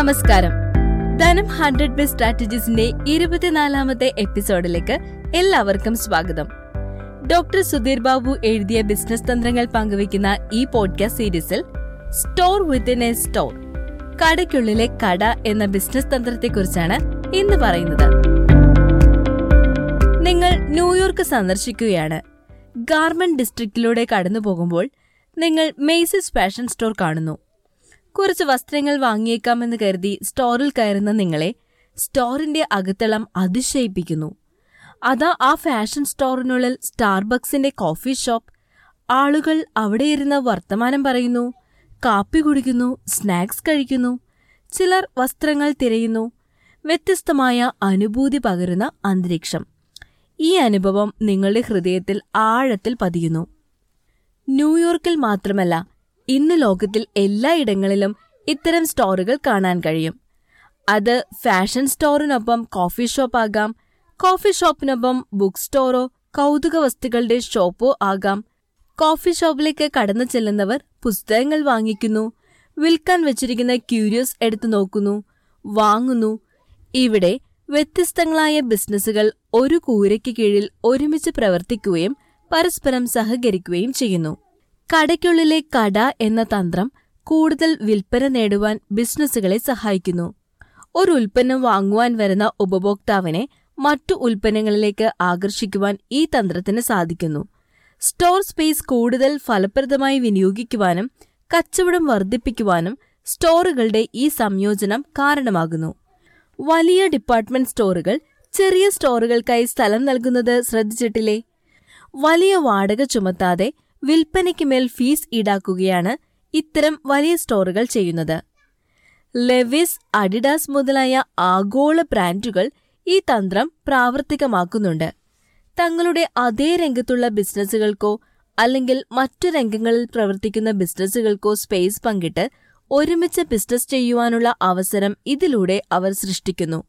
നമസ്കാരം. ധനം hundred B സ്ട്രാറ്റജീസിന്റെ ഇരുപത്തിനാലാമത്തെ എപ്പിസോഡിലേക്ക് എല്ലാവർക്കും സ്വാഗതം. ഡോക്ടർ സുധീർ ബാബു എഴുതിയ ബിസിനസ് തന്ത്രങ്ങൾ പങ്കുവയ്ക്കുന്ന ഈ പോഡ്കാസ്റ്റ് സീരീസിൽ സ്റ്റോർ വിത്തിൻ എ സ്റ്റോർ കടയ്ക്കുള്ളിലെ കട എന്ന ബിസിനസ് തന്ത്രത്തെക്കുറിച്ചാണ് ഇന്ന് പറയുന്നത്. നിങ്ങൾ ന്യൂയോർക്ക് സന്ദർശിക്കുകയാണ്. ഗാർമെന്റ് ഡിസ്ട്രിക്റ്റിലൂടെ കടന്നു പോകുമ്പോൾ നിങ്ങൾ മെയ്സിസ് ഫാഷൻ സ്റ്റോർ കാണുന്നു. കുറച്ച് വസ്ത്രങ്ങൾ വാങ്ങിയേക്കാമെന്ന് കരുതി സ്റ്റോറിൽ കയറുന്ന നിങ്ങളെ സ്റ്റോറിന്റെ അകത്തളം അതിശയിപ്പിക്കുന്നു. അതാ ആ ഫാഷൻ സ്റ്റോറിനുള്ളിൽ സ്റ്റാർബക്സിന്റെ കോഫി ഷോപ്പ്. ആളുകൾ അവിടെ ഇരുന്ന് വർത്തമാനം പറയുന്നു കാപ്പി കുടിക്കുന്നു സ്നാക്സ് കഴിക്കുന്നു ചിലർ വസ്ത്രങ്ങൾ തിരയുന്നു വ്യത്യസ്തമായ അനുഭൂതി പകരുന്ന അന്തരീക്ഷം. ഈ അനുഭവം നിങ്ങളുടെ ഹൃദയത്തിൽ ആഴത്തിൽ പതിയുന്നു. ന്യൂയോർക്കിൽ മാത്രമല്ല ഇന്ന് ലോകത്തിൽ എല്ലായിടങ്ങളിലും ഇത്തരം സ്റ്റോറുകൾ കാണാൻ കഴിയും. അത് ഫാഷൻ സ്റ്റോറിനൊപ്പം കോഫി ഷോപ്പ് ആകാം കോഫി ഷോപ്പിനൊപ്പം ബുക്ക് സ്റ്റോറോ കൗതുക വസ്തുക്കളുടെ ഷോപ്പോ ആകാം. കോഫി ഷോപ്പിലേക്ക് കടന്നു ചെല്ലുന്നവർ പുസ്തകങ്ങൾ വാങ്ങിക്കുന്നു വിൽക്കാൻ വെച്ചിരിക്കുന്ന ക്യൂരിയസ് എടുത്തു നോക്കുന്നു വാങ്ങുന്നു. ഇവിടെ വ്യത്യസ്തങ്ങളായ ബിസിനസ്സുകൾ ഒരു കൂരയ്ക്ക് കീഴിൽ ഒരുമിച്ച് പ്രവർത്തിക്കുകയും പരസ്പരം സഹകരിക്കുകയും ചെയ്യുന്നു. കടയ്ക്കുള്ളിലെ കട എന്ന തന്ത്രം കൂടുതൽ വിൽപ്പന നേടുവാൻ ബിസിനസ്സുകളെ സഹായിക്കുന്നു. ഒരു ഉൽപ്പന്നം വാങ്ങുവാൻ വരുന്ന ഉപഭോക്താവിനെ മറ്റു ഉൽപ്പന്നങ്ങളിലേക്ക് ആകർഷിക്കുവാൻ ഈ തന്ത്രത്തിന് സാധിക്കുന്നു. സ്റ്റോർ സ്പേസ് കൂടുതൽ ഫലപ്രദമായി വിനിയോഗിക്കുവാനും കച്ചവടം വർദ്ധിപ്പിക്കുവാനും സ്റ്റോറുകളുടെ ഈ സംയോജനം കാരണമാകുന്നു. വലിയ ഡിപ്പാർട്ട്മെന്റ് സ്റ്റോറുകൾ ചെറിയ സ്റ്റോറുകൾക്കായി സ്ഥലം നൽകുന്നത് ശ്രദ്ധിച്ചിട്ടില്ലേ? വലിയ വാടക ചുമത്താതെ വിൽപ്പനയ്ക്ക് മേൽ ഫീസ് ഈടാക്കുകയാണ് ഇത്തരം വലിയ സ്റ്റോറുകൾ ചെയ്യുന്നത്. ലെവിസ് അഡിഡാസ് മുതലായ ആഗോള ബ്രാൻഡുകൾ ഈ തന്ത്രം പ്രാവർത്തികമാക്കുന്നുണ്ട്. തങ്ങളുടെ അതേ രംഗത്തുള്ള ബിസിനസ്സുകൾക്കോ അല്ലെങ്കിൽ മറ്റു രംഗങ്ങളിൽ പ്രവർത്തിക്കുന്ന ബിസിനസ്സുകൾക്കോ സ്പേസ് പങ്കിട്ട് ഒരുമിച്ച് ബിസിനസ് ചെയ്യുവാനുള്ള അവസരം ഇതിലൂടെ അവർ സൃഷ്ടിക്കുന്നു.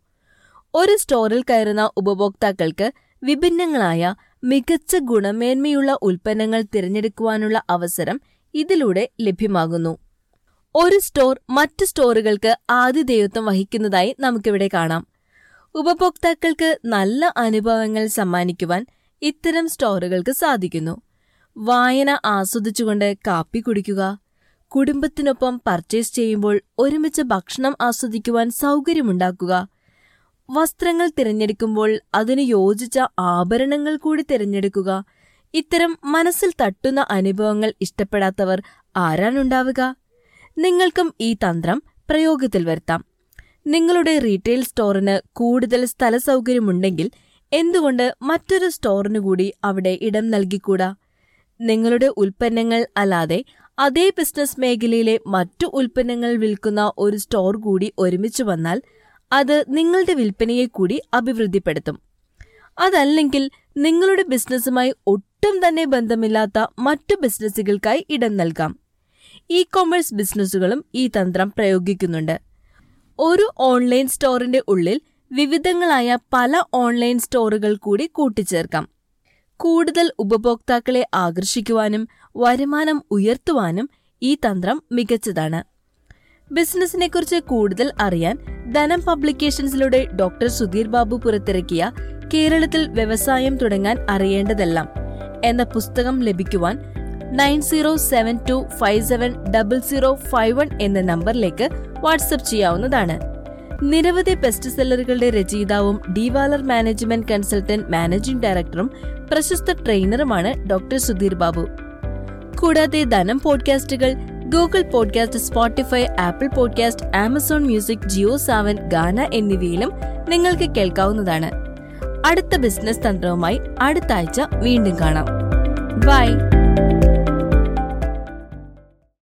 ഒരു സ്റ്റോറിൽ കയറുന്ന ഉപഭോക്താക്കൾക്ക് വിഭിന്നങ്ങളായ മികച്ച ഗുണമേന്മയുള്ള ഉൽപ്പന്നങ്ങൾ തിരഞ്ഞെടുക്കുവാനുള്ള അവസരം ഇതിലൂടെ ലഭ്യമാകുന്നു. ഒരു സ്റ്റോർ മറ്റ് സ്റ്റോറുകൾക്ക് ആതിഥേയത്വം വഹിക്കുന്നതായി നമുക്കിവിടെ കാണാം. ഉപഭോക്താക്കൾക്ക് നല്ല അനുഭവങ്ങൾ സമ്മാനിക്കുവാൻ ഇത്തരം സ്റ്റോറുകൾക്ക് സാധിക്കുന്നു. വായന ആസ്വദിച്ചുകൊണ്ട് കാപ്പി കുടിക്കുക കുടുംബത്തിനൊപ്പം പർച്ചേസ് ചെയ്യുമ്പോൾ ഒരുമിച്ച് ഭക്ഷണം ആസ്വദിക്കുവാൻ സൗകര്യമുണ്ടാക്കുക വസ്ത്രങ്ങൾ തിരഞ്ഞെടുക്കുമ്പോൾ അതിന് യോജിച്ച ആഭരണങ്ങൾ കൂടി തിരഞ്ഞെടുക്കുക. ഇത്തരം മനസ്സിൽ തട്ടുന്ന അനുഭവങ്ങൾ ഇഷ്ടപ്പെടാത്തവർ ആരാണുണ്ടാവുക? നിങ്ങൾക്കും ഈ തന്ത്രം പ്രയോഗത്തിൽ വരുത്താം. നിങ്ങളുടെ റീറ്റെയിൽ സ്റ്റോറിന് കൂടുതൽ സ്ഥല സൗകര്യമുണ്ടെങ്കിൽ എന്തുകൊണ്ട് മറ്റൊരു സ്റ്റോറിനു കൂടി അവിടെ ഇടം നൽകിക്കൂടാ? നിങ്ങളുടെ ഉൽപ്പന്നങ്ങൾ അല്ലാതെ അതേ ബിസിനസ് മേഖലയിലെ മറ്റു ഉൽപ്പന്നങ്ങൾ വിൽക്കുന്ന ഒരു സ്റ്റോർ കൂടി ഒരുമിച്ച് വന്നാൽ അത് നിങ്ങളുടെ വിൽപ്പനയെ കൂടി അഭിവൃദ്ധിപ്പെടുത്തും. അതല്ലെങ്കിൽ നിങ്ങളുടെ ബിസിനസ്സുമായി ഒട്ടും തന്നെ ബന്ധമില്ലാത്ത മറ്റു ബിസിനസ്സുകൾക്കായി ഇടം നൽകാം. ഇ കൊമേഴ്സ് ബിസിനസ്സുകളും ഈ തന്ത്രം പ്രയോഗിക്കുന്നുണ്ട്. ഒരു ഓൺലൈൻ സ്റ്റോറിന്റെ ഉള്ളിൽ വിവിധങ്ങളായ പല ഓൺലൈൻ സ്റ്റോറുകൾ കൂടി കൂട്ടിച്ചേർക്കാം. കൂടുതൽ ഉപഭോക്താക്കളെ ആകർഷിക്കുവാനും വരുമാനം ഉയർത്തുവാനും ഈ തന്ത്രം മികച്ചതാണ്. ബിസിനസിനെക്കുറിച്ച് കൂടുതൽ അറിയാൻ ധനം പബ്ലിക്കേഷൻസിലൂടെ ഡോക്ടർ സുധീർ ബാബു പുറത്തിറക്കിയ കേരളത്തിൽ വ്യവസായം തുടങ്ങാൻ അറിയേണ്ടതെല്ലാം എന്ന പുസ്തകം ലഭിക്കുവാൻ nine zero seven two five seven double zero five one എന്ന നമ്പറിലേക്ക് വാട്സപ്പ് ചെയ്യാവുന്നതാണ്. നിരവധി ബെസ്റ്റ് സെല്ലറുകളുടെ രചയിതാവും ഡിവാലർ മാനേജ്മെന്റ് കൺസൾട്ടന്റ് മാനേജിംഗ് ഡയറക്ടറും പ്രശസ്ത ട്രെയിനറുമാണ് ഡോക്ടർ സുധീർ ബാബു. കൂടാതെ Dhanam പോഡ്കാസ്റ്റുകൾ Google podcast Spotify Apple podcast Amazon music Jio Saavn Gaana എന്നിവയിലും നിങ്ങൾക്ക് കേൾക്കാവുന്നതാണ്. അടുത്ത ബിസിനസ് തന്ത്രവുമായി അടുത്ത ആഴ്ച വീണ്ടും കാണാം. ബൈ